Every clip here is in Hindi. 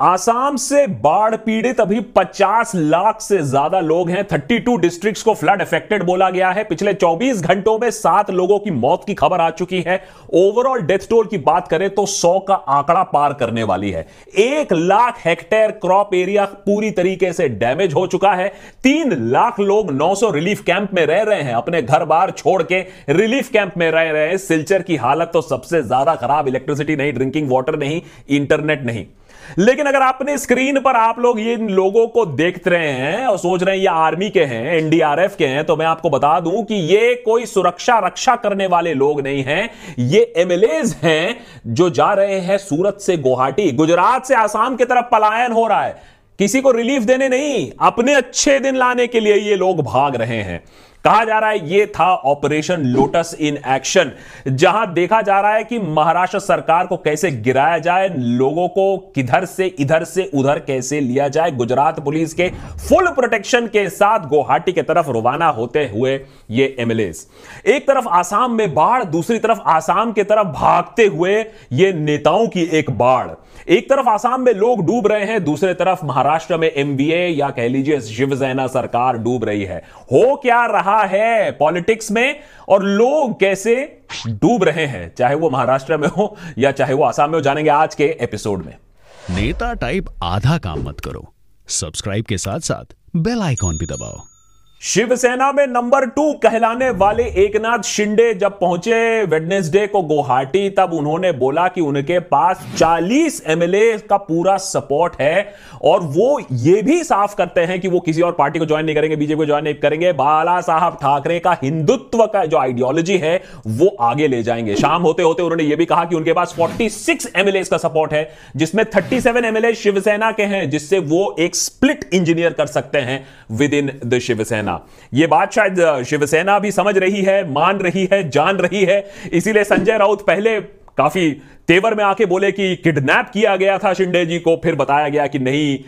आसाम से बाढ़ पीड़ित, अभी 50 लाख से ज़्यादा लोग हैं। 32 डिस्ट्रिक्ट्स को फ्लड इफेक्टेड बोला गया है। पिछले 24 घंटों में सात लोगों की मौत की खबर आ चुकी है। ओवरऑल डेथ टोल की बात करें तो 100 का आंकड़ा पार करने वाली है। एक लाख हेक्टेयर क्रॉप एरिया पूरी तरीके से डैमेज हो चुका है। तीन लाख लोग 900 रिलीफ कैंप में रह रहे हैं। अपने घर बार छोड़ के रिलीफ कैंप में रह रहे हैं। सिल्चर की हालत तो सबसे ज़्यादा खराब। इलेक्ट्रिसिटी नहीं ड्रिंकिंग वाटर नहीं इंटरनेट नहीं। लेकिन अगर आपने स्क्रीन पर आप लोग ये लोगों को देख रहे हैं और सोच रहे हैं ये आर्मी के हैं, एनडीआरएफ के हैं तो मैं आपको बता दूँ कि ये कोई सुरक्षा रक्षा करने वाले लोग नहीं हैं। ये एमएलएज हैं जो जा रहे हैं सूरत से गुवाहाटी। गुजरात से आसाम की तरफ़ पलायन हो रहा है। किसी को रिलीफ देने नहीं, अपने अच्छे दिन लाने के लिए ये लोग भाग रहे हैं। कहा जा रहा है यह था ऑपरेशन लोटस इन एक्शन, जहाँ देखा जा रहा है कि महाराष्ट्र सरकार को कैसे गिराया जाए, लोगों को किधर से, इधर से, उधर कैसे लिया जाए, गुजरात पुलिस के फुल प्रोटेक्शन के साथ गुवाहाटी की तरफ़ रवाना होते हुए ये एमएलए एक तरफ़ आसाम में बाढ़, दूसरी तरफ़ आसाम की तरफ़ भागते हुए ये नेताओं की एक बाढ़। एक तरफ़ आसाम में लोग डूब रहे हैं, दूसरे तरफ़ महाराष्ट्र में एमबीए या कह लीजिए शिवसेना सरकार डूब रही है। हो क्या रहा है पॉलिटिक्स में और लोग कैसे डूब रहे हैं, चाहे वो महाराष्ट्र में हो या चाहे वो आसाम में हो, जानेंगे आज के एपिसोड में। नेता टाइप आधा काम मत करो। सब्सक्राइब के साथ साथ बेल आइकॉन भी दबाओ। शिवसेना में नंबर टू कहलाने वाले एकनाथ शिंदे जब पहुँचे वेडनेसडे को गुवाहाटी, तब उन्होंने बोला कि उनके पास 40 एमएलए का पूरा सपोर्ट है और वो ये भी साफ़ करते हैं कि वो किसी और पार्टी को ज्वाइन नहीं करेंगे बीजेपी को ज्वाइन नहीं करेंगे। बाला साहब ठाकरे का हिंदुत्व का जो आइडियोलॉजी है, वो आगे ले जाएँगे। शाम होते होते उन्होंने ये भी कहा कि उनके पास 46 एमएलए का सपोर्ट है, जिसमें 37 एमएलए शिवसेना के हैं, जिससे वो एक स्प्लिट इंजीनियर कर सकते हैं within the Shiv Sena. Shiv Sena यह बात शायद शिवसेना भी समझ रही है, मान रही है, जान रही है। इसीलिए संजय राउत पहले काफ़ी तेवर में आके बोले कि किडनैप किया गया था शिंदे जी को, फिर बताया गया कि नहीं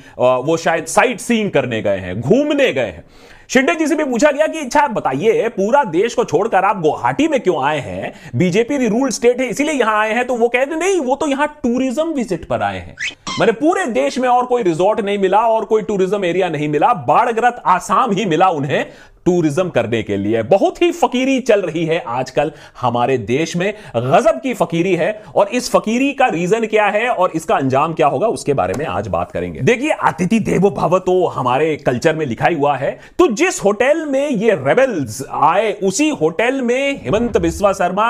वो शायद साइट सीइंग करने गए हैं, घूमने गए हैं। शिंदे जी से भी पूछा गया कि अच्छा बताइए, पूरा देश को छोड़कर आप गुवाहाटी में क्यों आए हैं? बीजेपी रूल स्टेट है, इसीलिए यहाँ आए हैं। तो वो कहते नहीं, वो तो यहाँ टूरिज़्म विज़िट पर आए हैं। मैंने पूरे देश में और कोई रिजॉर्ट नहीं मिला और कोई टूरिज़्म एरिया नहीं मिला, बाढ़ग्रस्त आसाम ही मिला उन्हें। टूरिज़्म करने के लिए। बहुत ही फकीरी चल रही है आजकल हमारे देश में। गजब की फकीरी है और इस फकीरी का रीजन क्या है और इसका अंजाम क्या होगा, उसके बारे में आज बात करेंगे। देखिए, अतिथि देवो भव तो हमारे कल्चर में लिखा हुआ है। तो जिस होटल में ये रेबल्स आए, उसी होटल में हेमंत बिस्वा शर्मा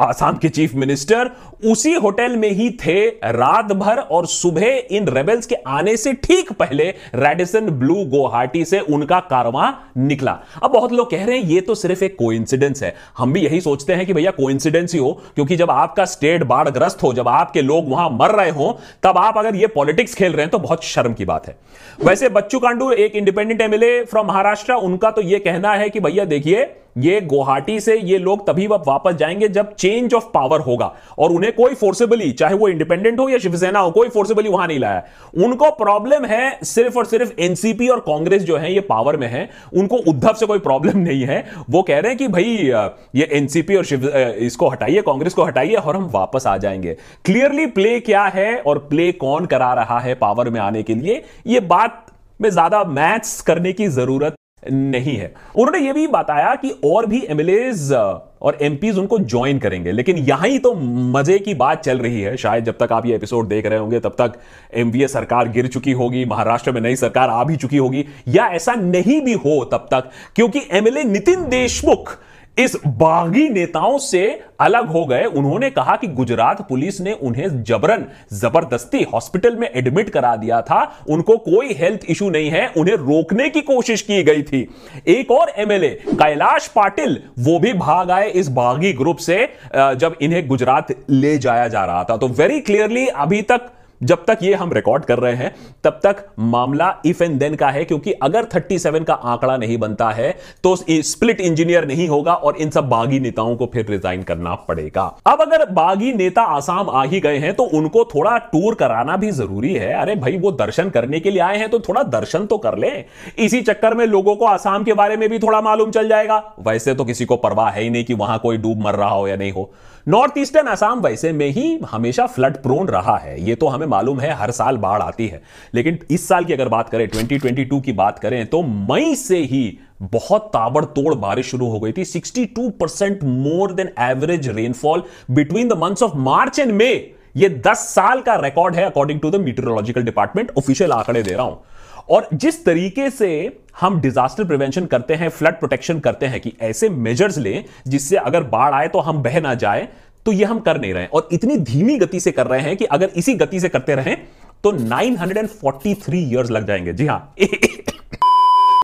आसाम के चीफ मिनिस्टर उसी होटल में ही थे रात भर और सुबह इन रेबल्स के आने से ठीक पहले रेडिसन ब्लू गुवाहाटी से उनका कारवा निकला। निकला। अब बहुत लोग कह रहे हैं, ये तो सिर्फ़ एक कोइंसिडेंस है। हम भी यही सोचते हैं कि भैया कोइंसिडेंस ही हो, क्योंकि जब आपका स्टेट बाढ़ग्रस्त हो, जब आपके लोग वहाँ मर रहे हो, तब आप अगर ये पॉलिटिक्स खेल रहे हैं तो बहुत शर्म की बात है। वैसे बच्चू कांडू एक इंडिपेंडेंट एमएलए फ्रॉम महाराष्ट्र उनका तो यह कहना है कि भैया देखिए ये गुवाहाटी से ये लोग तभी वापस जाएँगे जब चेंज ऑफ़ पावर होगा। और उन्हें कोई फोर्सेबली चाहे वो इंडिपेंडेंट हो या शिवसेना हो, कोई फोर्सेबली वहाँ नहीं लाया। उनको प्रॉब्लम है सिर्फ़ और सिर्फ़ एनसीपी और कांग्रेस जो है, ये पावर में है। उनको उद्धव से कोई प्रॉब्लम नहीं है। वो कह रहे हैं कि भाई, ये एनसीपी और शिव इसको हटाइए कांग्रेस को हटाइए और हम वापस आ जाएँगे। क्लियरली प्ले क्या है और प्ले कौन करा रहा है पावर में आने के लिए, ये बात में ज़्यादा मैथ्स करने की ज़रूरत नहीं है। उन्होंने यह भी बताया कि और भी एमएलए और एमपीज उनको ज्वाइन करेंगे, लेकिन यहाँ ही तो मज़े की बात चल रही है। शायद जब तक आप ये एपिसोड देख रहे होंगे, तब तक एमवीए सरकार गिर चुकी होगी, महाराष्ट्र में नई सरकार आ भी चुकी होगी, या ऐसा नहीं भी हो तब तक, क्योंकि एमएलए नितिन देशमुख इस बागी नेताओं से अलग हो गए। उन्होंने कहा कि गुजरात पुलिस ने उन्हें जबरन, ज़बरदस्ती हॉस्पिटल में एडमिट करा दिया था। उनको कोई हेल्थ इशू नहीं है, उन्हें रोकने की कोशिश की गई थी। एक और एमएलए, कैलाश पाटिल, वो भी भाग आए इस बागी ग्रुप से जब इन्हें गुजरात ले जाया जा रहा था। तो वेरी क्लियरली अभी तक जब तक ये हम रिकॉर्ड कर रहे हैं, तब तक मामला इफ़ एंड देन का है, क्योंकि अगर 37 का आंकड़ा नहीं बनता है तो स्प्लिट इंजीनियर नहीं होगा और इन सब बागी नेताओं को फिर रिजाइन करना पड़ेगा। अब अगर बागी नेता आसाम आ ही गए हैं तो उनको थोड़ा टूर कराना भी ज़रूरी है। अरे भाई, वो दर्शन करने के लिए आए हैं तो थोड़ा दर्शन तो कर ले। इसी चक्कर में लोगों को आसाम के बारे में भी थोड़ा मालूम चल जाएगा। वैसे तो किसी को परवाह है ही नहीं कि वहाँ कोई डूब मर रहा हो या नहीं हो। नॉर्थ ईस्टर्न आसाम वैसे में ही हमेशा फ्लड प्रोन रहा है। ये तो हमें हमें मालूम है, हर साल बाढ़ आती है। लेकिन इस साल की अगर बात करें 2022 की बात करें तो मई से ही बहुत ताबड़तोड़ बारिश शुरू हो गई थी। 62 percent more than average rainfall between the months of March and May ये 10 साल का रिकॉर्ड है according to the meteorological department official आंकड़े दे रहा हूँ। और जिस तरीके से हम डिजास्टर प्रिवेंशन करते हैं फ्लड प्रोटेक्शन करते हैं कि ऐसे मेजर्स लें जिससे अगर बाढ़ आए तो हम बह ना जाए तो ये हम कर नहीं रहे और इतनी धीमी गति से कर रहे हैं कि अगर इसी गति से करते रहें तो 943 इयर्स लग जाएँगे। जी हाँ।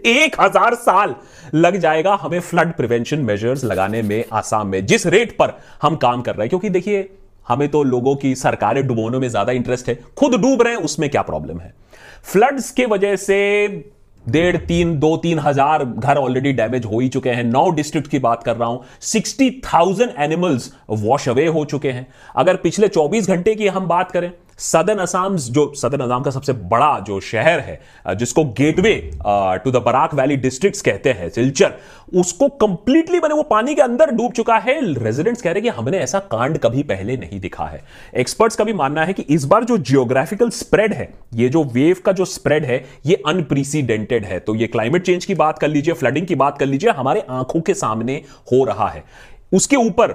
एक हज़ार साल लग जाएगा हमें फ्लड प्रिवेंशन मेजर्स लगाने में, आसाम में, जिस रेट पर हम काम कर रहे हैं। क्योंकि देखिए, हमें तो लोगों की सरकारें डुबोने में ज़्यादा इंटरेस्ट है। खुद डूब रहे हैं, उसमें क्या प्रॉब्लम है? फ्लड्स के वजह से डेढ़ तीन, दो तीन हज़ार घर ऑलरेडी डैमेज हो ही चुके हैं। नौ डिस्ट्रिक्ट की बात कर रहा हूँ sixty thousand animals wash away हो चुके हैं। अगर पिछले 24 घंटे की हम बात करें सदर्न असम जो सदर्न असम का सबसे बड़ा जो शहर है जिसको gateway to the Barak valley district कहते हैं, सिलचर, उसको कंप्लीटली मैंने वो पानी के अंदर डूब चुका है। रेजिडेंट्स कह रहे हैं कि हमने ऐसा कांड कभी पहले नहीं दिखा है। एक्सपर्ट्स का भी मानना है कि इस बार जो जियोग्राफिकल स्प्रेड है, ये जो वेव का जो स्प्रेड है, ये अनप्रीसिडेंटेड है। तो ये क्लाइमेट चेंज की बात कर लीजिए फ्लडिंग की बात कर लीजिए, हमारे आँखों के सामने हो रहा है। उसके ऊपर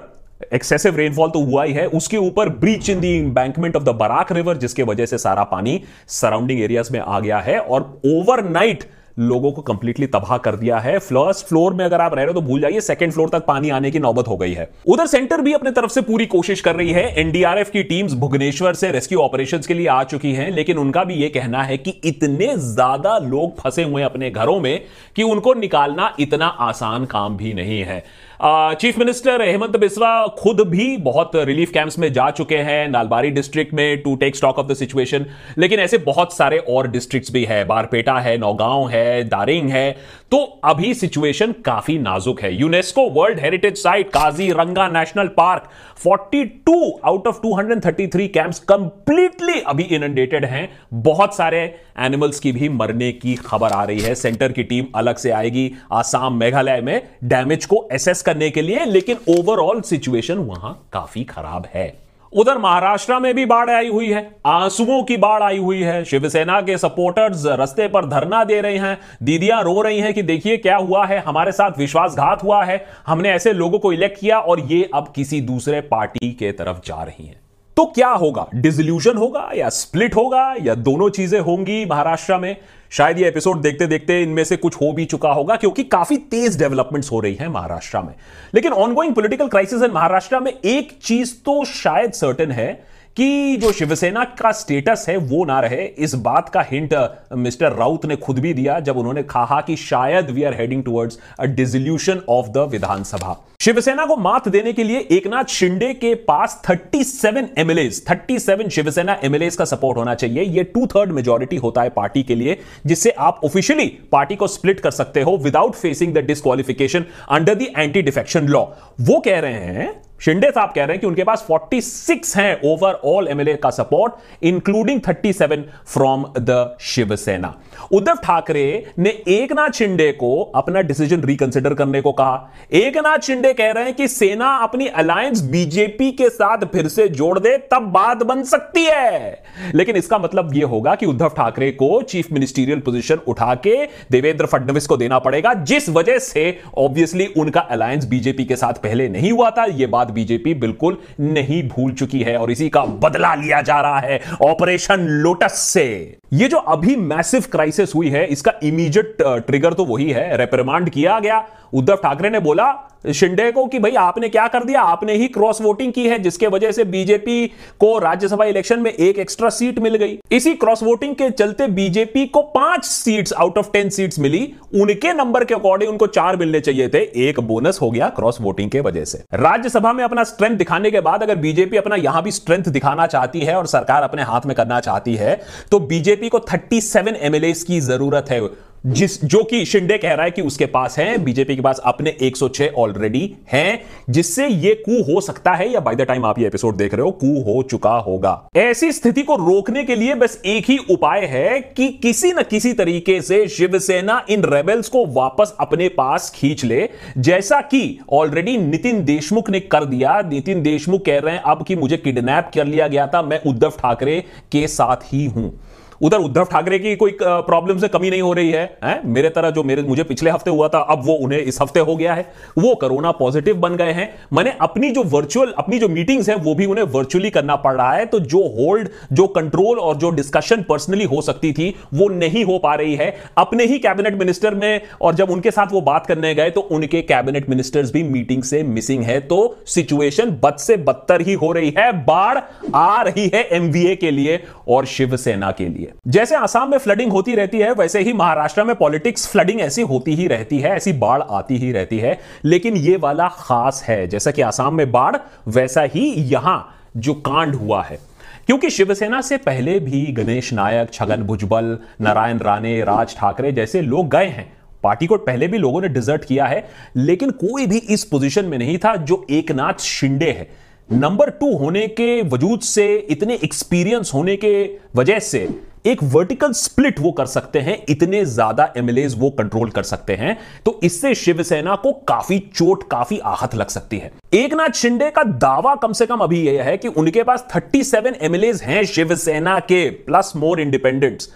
एक्सेसिव रेनफॉल तो हुआ ही है। उसके ऊपर breach in the embankment of the Barak river जिसके वजह से सारा पानी सराउंडिंग एरियाज़ में आ गया है और ओवरनाइट लोगों को कंप्लीटली तबाह कर दिया है। फ़र्स्ट फ्लोर में अगर आप रह रहे हो तो भूल जाइए सेकंड फ्लोर तक पानी आने की नौबत हो गई है। उधर सेंटर भी अपने तरफ़ से पूरी कोशिश कर रही है। एनडीआरएफ की टीम्स भुवनेश्वर से रेस्क्यू ऑपरेशंस के लिए आ चुकी हैं, लेकिन उनका भी यह कहना है कि इतने ज़्यादा लोग फंसे हुए अपने घरों में कि उनको निकालना इतना आसान काम भी नहीं है। चीफ मिनिस्टर हेमंत बिस्वा खुद भी बहुत रिलीफ कैंप्स में जा चुके हैं। नालबारी डिस्ट्रिक्ट में to take stock of the situation लेकिन ऐसे बहुत सारे और डिस्ट्रिक्ट्स भी है। बारपेटा है, नौगांव है, दारिंग है। तो अभी सिचुएशन काफ़ी नाजुक है। UNESCO world heritage site Kaziranga national park 42 out of 233 camps completely अभी इनडेटेड हैं। बहुत सारे एनिमल्स की भी मरने की खबर आ रही है। सेंटर की टीम अलग से आएगी। आसाम मेघालय में डैमेज को एसेस करने के लिए, लेकिन ओवरऑल सिचुएशन वहाँ काफ़ी खराब है। उधर महाराष्ट्र में भी बाढ़ आई हुई है, आंसुओं की बाढ़ आई हुई है, शिवसेना के सपोर्टर्स रस्ते पर धरना दे रहे हैं, दीदियाँ रो रही हैं कि देखिए क्या हुआ है, हमारे साथ विश्वासघात हुआ है, हमने ऐसे लोगों को इलेक्ट किया और ये अब किसी दूसरे पार्टी के तरफ़ जा रही हैं। तो क्या होगा? डिजोल्यूशन होगा या स्प्लिट होगा या दोनों चीज़ें होंगी महाराष्ट्र में? शायद ये एपिसोड देखते देखते इनमें से कुछ हो भी चुका होगा क्योंकि काफ़ी तेज डेवलपमेंट्स हो रही हैं महाराष्ट्र में। लेकिन ongoing political crisis in Maharashtra में एक चीज़ तो शायद सर्टन है कि जो शिवसेना का स्टेटस है वो ना रहे। इस बात का हिंट मिस्टर राउत ने खुद भी दिया जब उन्होंने कहा कि शायद we are heading towards a dissolution of the Vidhan Sabha. Shiv Sena को मात देने के लिए एकनाथ शिंदे के पास 37 एमएलए 37 शिवसेना एमएलए का सपोर्ट होना चाहिए। यह टू थर्ड मेजोरिटी होता है पार्टी के लिए, जिससे आप ऑफिशियली पार्टी को स्प्लिट कर सकते हो without facing the disqualification under the anti defection law वो कह रहे हैं शिंदे साहब कह रहे हैं कि उनके पास 46 हैं ओवरऑल एमएलए का support including 37 from the Shiv Sena Uddhav Thackeray ने एक नाथ शिंदे को अपना डिसीज़न रिकंसिडर करने को कहा। एक नाथ शिंदे कह रहे हैं कि सेना अपनी अलायंस बीजेपी के साथ फिर से जोड़ दे, तब बात बन सकती है। लेकिन इसका मतलब यह होगा कि उद्धव ठाकरे को चीफ मिनिस्टीरियल पोजीशन उठा के देवेंद्र फडणवीस को देना पड़ेगा, जिस वजह से ऑब्वियसली उनका अलायंस बीजेपी के साथ पहले नहीं हुआ था यह बात बीजेपी बिल्कुल नहीं भूल चुकी है और इसी का बदला लिया जा रहा है। ऑपरेशन लोटस से। ये जो अभी मैसिव क्राइसिस हुई है, इसका इमीडिएट ट्रिगर तो वही है। रेपरिमांड किया गया। उद्धव ठाकरे ने बोला, शिंदे को कि भाई आपने क्या कर दिया? आपने ही क्रॉस वोटिंग की है, जिसके वजह से बीजेपी को राज्यसभा इलेक्शन में एक एक्स्ट्रा सीट मिल गई। इसी क्रॉस वोटिंग के चलते बीजेपी को पाँच seats out of ten seats मिली। उनके नंबर के अकॉर्डिंग उनको चार मिलने चाहिए थे। एक बोनस हो गया क्रॉस वोटिंग के वजह से। राज्यसभा में अपना स्ट्रेंथ दिखाने के बाद अगर बीजेपी अपना यहाँ भी स्ट्रेंथ दिखाना चाहती है और सरकार अपने हाथ में करना चाहती है तो बीजेपी को थर्टी सेवन एमएलए की ज़रूरत है, जिस, जो कि शिंदे कह रहा है कि उसके पास है, बीजेपी के पास अपने 106 ऑलरेडी हैं, जिससे ये कू हो सकता है या बाय द टाइम आप ये एपिसोड देख रहे हो, कू हो चुका होगा। ऐसी स्थिति को रोकने के लिए बस एक ही उपाय है कि किसी न किसी तरीके से शिवसेना इन रेबल्स को वापस अपने पास खींच ले, जैसा कि ऑलरेडी नितिन देशमुख ने कर दिया। नितिन देशमुख कह रहे हैं, अब कि मुझे किडनैप कर लिया गया था, मैं उद्धव ठाकरे के साथ ही हूँ। उधर उद्धव ठाकरे की कोई प्रॉब्लम से कमी नहीं हो रही है, है? मेरे तरह जो मेरे मुझे पिछले हफ़्ते हुआ था अब वो उन्हें इस हफ़्ते हो गया है। वो कोरोना पॉजिटिव बन गए हैं। मैंने अपनी जो वर्चुअल अपनी जो मीटिंग्स हैं वो भी उन्हें वर्चुअली करना पड़ रहा है। तो जो होल्ड जो कंट्रोल और जो डिस्कशन पर्सनली हो सकती थी वो नहीं हो पा रही है। अपने ही कैबिनेट मिनिस्टर में और जब उनके साथ वो बात करने गए तो उनके कैबिनेट मिनिस्टर्स भी मीटिंग से मिसिंग है। तो सिचुएशन बद से बदतर ही हो रही है। बाढ़ आ रही है एमवीए के लिए और शिवसेना के लिए। जैसे आसाम में फ्लडिंग होती रहती है, वैसे ही महाराष्ट्र में पॉलिटिक्स फ्लडिंग ऐसी होती ही रहती है, ऐसी बाढ़ आती ही रहती है। लेकिन ये वाला खास है, जैसा कि आसाम में बाढ़, वैसा ही यहाँ जो कांड हुआ है। क्योंकि शिवसेना से पहले भी गणेश नायक, छगन भुजबल, नारायण राणे, राज ठाकरे जैसे लोग गए हैं। पार्टी को पहले भी लोगों ने डिजर्ट किया है, लेकिन कोई भी इस पोजीशन में नहीं था जो एक नाथ शिंडे है। नंबर टू होने के वजूद से, इतने एक्सपीरियंस होने के वजह से एक वर्टिकल स्प्लिट वो कर सकते हैं, इतने ज़्यादा एमएलए वो कंट्रोल कर सकते हैं तो इससे शिवसेना को काफ़ी चोट, काफ़ी आहत लग सकती है। एक नाथ शिंदे का दावा कम से कम अभी यह है कि उनके पास 37 एमएलए हैं शिवसेना के प्लस मोर इंडिपेंडेंट्स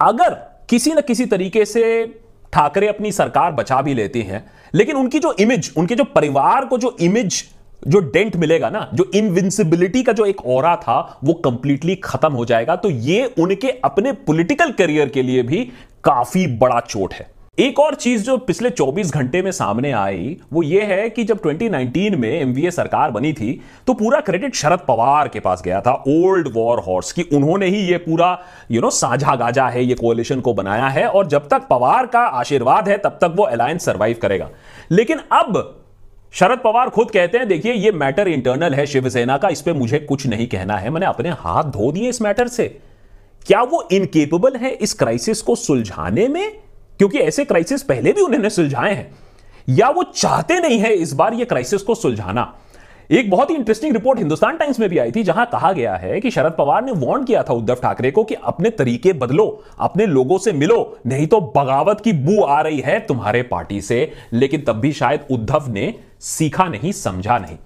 अगर किसी न किसी तरीके से ठाकरे अपनी सरकार बचा भी लेती हैं, लेकिन उनकी जो इमेज उनके जो परिवार को जो इमेज जो डेंट मिलेगा ना, जो इनविंसिबिलिटी का जो एक और था, वो कंप्लीटली खत्म हो जाएगा। तो ये उनके अपने पॉलिटिकल करियर के लिए भी काफ़ी बड़ा चोट है। एक और चीज़ जो पिछले 24 घंटे में सामने आई, वो ये है कि जब 2019 में एमवीए सरकार बनी थी तो पूरा क्रेडिट शरद पवार के पास गया था ओल्ड वॉर हॉर्स की। उन्होंने ही ये पूरा यू नो साझा गाजा है, ये कोalition को बनाया है, और जब तक पवार का आशीर्वाद है, तब तक वो अलायंस सर्वाइव करेगा। लेकिन अब शरद पवार खुद कहते हैं, देखिए, ये मैटर इंटरनल है शिवसेना का, इस पर मुझे कुछ नहीं कहना है, मैंने अपने हाथ धो दिए इस मैटर से। क्या वो इनकेपेबल है इस क्राइसिस को सुलझाने में? क्योंकि ऐसे क्राइसिस पहले भी उन्होंने सुलझाए हैं। या वो चाहते नहीं है इस बार ये क्राइसिस को सुलझाना? एक बहुत ही इंटरेस्टिंग रिपोर्ट हिंदुस्तान टाइम्स में भी आई थी, जहाँ कहा गया है कि शरद पवार ने वार्न किया था उद्धव ठाकरे को कि अपने तरीके बदलो, अपने लोगों से मिलो, नहीं तो बगावत की बू आ रही है तुम्हारे पार्टी से। लेकिन तब भी शायद उद्धव ने सीखा नहीं, समझा नहीं।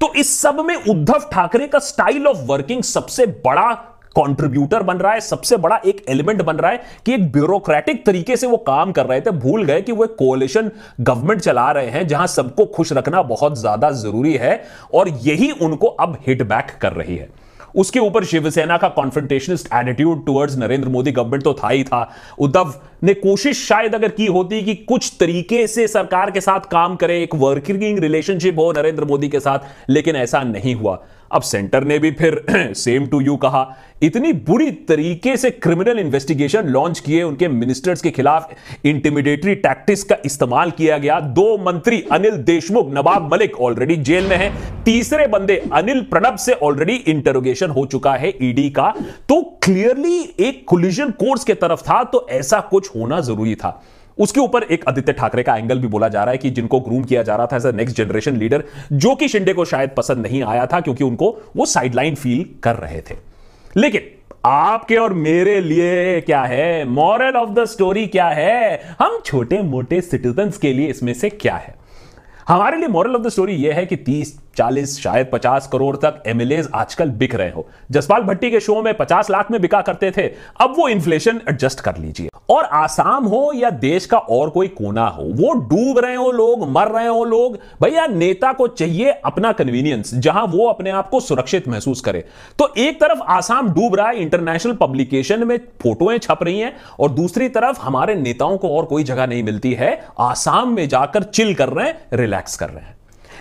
तो इस सब में उद्धव ठाकरे का स्टाइल ऑफ़ वर्किंग सबसे बड़ा कंट्रीब्यूटर बन रहा है, सबसे बड़ा एक एलिमेंट बन रहा है कि एक ब्यूरोक्रेटिक तरीके से वो काम कर रहे थे। भूल गए कि वो कोलेशन गवर्नमेंट चला रहे हैं, जहाँ सबको खुश रखना बहुत ज़्यादा ज़रूरी है और यही उनको अब हिटबैक कर रही है। उसके ऊपर शिवसेना का confrontationist attitude towards Narendra Modi government तो था ही था। उद्धव ने कोशिश शायद अगर की होती कि कुछ तरीके से सरकार के साथ काम करे, एक वर्किंग रिलेशनशिप हो नरेंद्र मोदी के साथ, लेकिन ऐसा नहीं हुआ। अब सेंटर ने भी फिर सेम टू यू कहा। इतनी बुरी तरीके से क्रिमिनल इन्वेस्टिगेशन लॉन्च किए उनके मिनिस्टर्स के खिलाफ इंटिमिडेटरी टैक्टिक्स का इस्तेमाल किया गया। दो मंत्री अनिल देशमुख, नवाब मलिक ऑलरेडी जेल में है। तीसरे बंदे अनिल प्रणब से ऑलरेडी इंटरोगेशन हो चुका है ईडी का। तो क्लियरली एक कोलिजन कोर्स के तरफ़ था तो ऐसा कुछ होना ज़रूरी था। उसके ऊपर एक आदित्य ठाकरे का एंगल भी बोला जा रहा है कि जिनको ग्रूम किया जा रहा था as a next generation leader जो कि शिंदे को शायद पसंद नहीं आया था क्योंकि उनको वो साइडलाइन फील कर रहे थे। लेकिन आपके और मेरे लिए क्या है? मॉरल ऑफ़ द स्टोरी क्या है? हम छोटे मोटे सिटीजन के लिए इसमें से क्या है? हमारे लिए मॉरल ऑफ़ द स्टोरी यह है कि 30 40 शायद 50 करोड़ तक एमएलए आजकल बिक रहे हो। जसपाल भट्टी के शो में 50 लाख में बिका करते थे, अब वो इन्फ्लेशन एडजस्ट कर लीजिए। और आसाम हो या देश का और कोई कोना हो, वो डूब रहे हो लोग, मर रहे हो लोग, भैया नेता को चाहिए अपना कन्वीनियंस जहाँ वो अपने आप को सुरक्षित महसूस करे। तो एक तरफ़ आसाम डूब रहा है इंटरनेशनल पब्लिकेशन में फोटोएँ छप रही हैं, और दूसरी तरफ़ हमारे नेताओं को और कोई जगह नहीं मिलती है, आसाम में जाकर चिल कर रहे हैं रिलैक्स कर रहे हैं।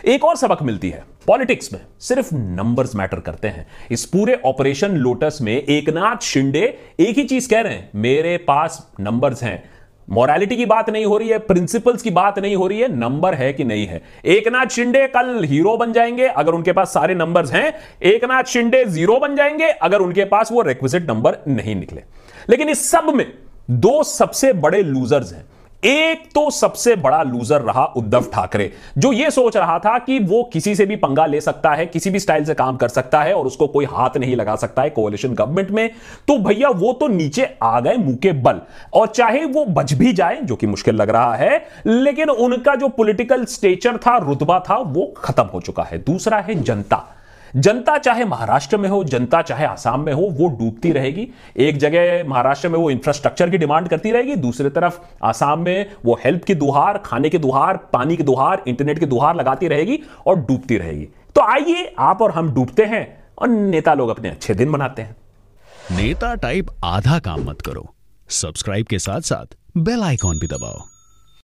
एक और सबक मिलती है। पॉलिटिक्स में सिर्फ़ नंबर्स मैटर करते हैं। इस पूरे ऑपरेशन लोटस में एकनाथ शिंदे एक ही चीज़ कह रहे हैं, मेरे पास नंबर्स हैं। मोरालिटी की बात नहीं हो रही है प्रिंसिपल्स की बात नहीं हो रही है नंबर है कि नहीं है। एकनाथ शिंदे कल हीरो बन जाएँगे अगर उनके पास सारे नंबर्स हैं। एकनाथ शिंदे ज़ीरो बन जाएँगे अगर उनके पास वो रिक्विजिट नंबर नहीं निकले। लेकिन इस सब में दो सबसे बड़े लूजर्स हैं। एक तो सबसे बड़ा लूजर रहा उद्धव ठाकरे, जो यह सोच रहा था कि वो किसी से भी पंगा ले सकता है, किसी भी स्टाइल से काम कर सकता है और उसको कोई हाथ नहीं लगा सकता है कोalition गवर्नमेंट में। तो भैया, वो तो नीचे आ गए मुँह के बल और चाहे वो बच भी जाए, जो कि मुश्किल लग रहा है, लेकिन उनका जो पॉलिटिकल स्टेचर था, रुतबा था, वो खत्म हो चुका है। दूसरा है जनता। जनता चाहे महाराष्ट्र में हो, जनता चाहे आसाम में हो, वो डूबती रहेगी। एक जगह महाराष्ट्र में वो इंफ्रास्ट्रक्चर की डिमांड करती रहेगी, दूसरी तरफ़ आसाम में वो हेल्प की दुहार, खाने की दुहार, पानी की दुहार इंटरनेट की दुहार लगाती रहेगी और डूबती रहेगी। तो आइए आप और हम डूबते हैं और नेता लोग अपने अच्छे दिन मनाते हैं। नेता टाइप आधा काम मत करो। सब्सक्राइब के साथ साथ बेल आइकॉन भी दबाओ।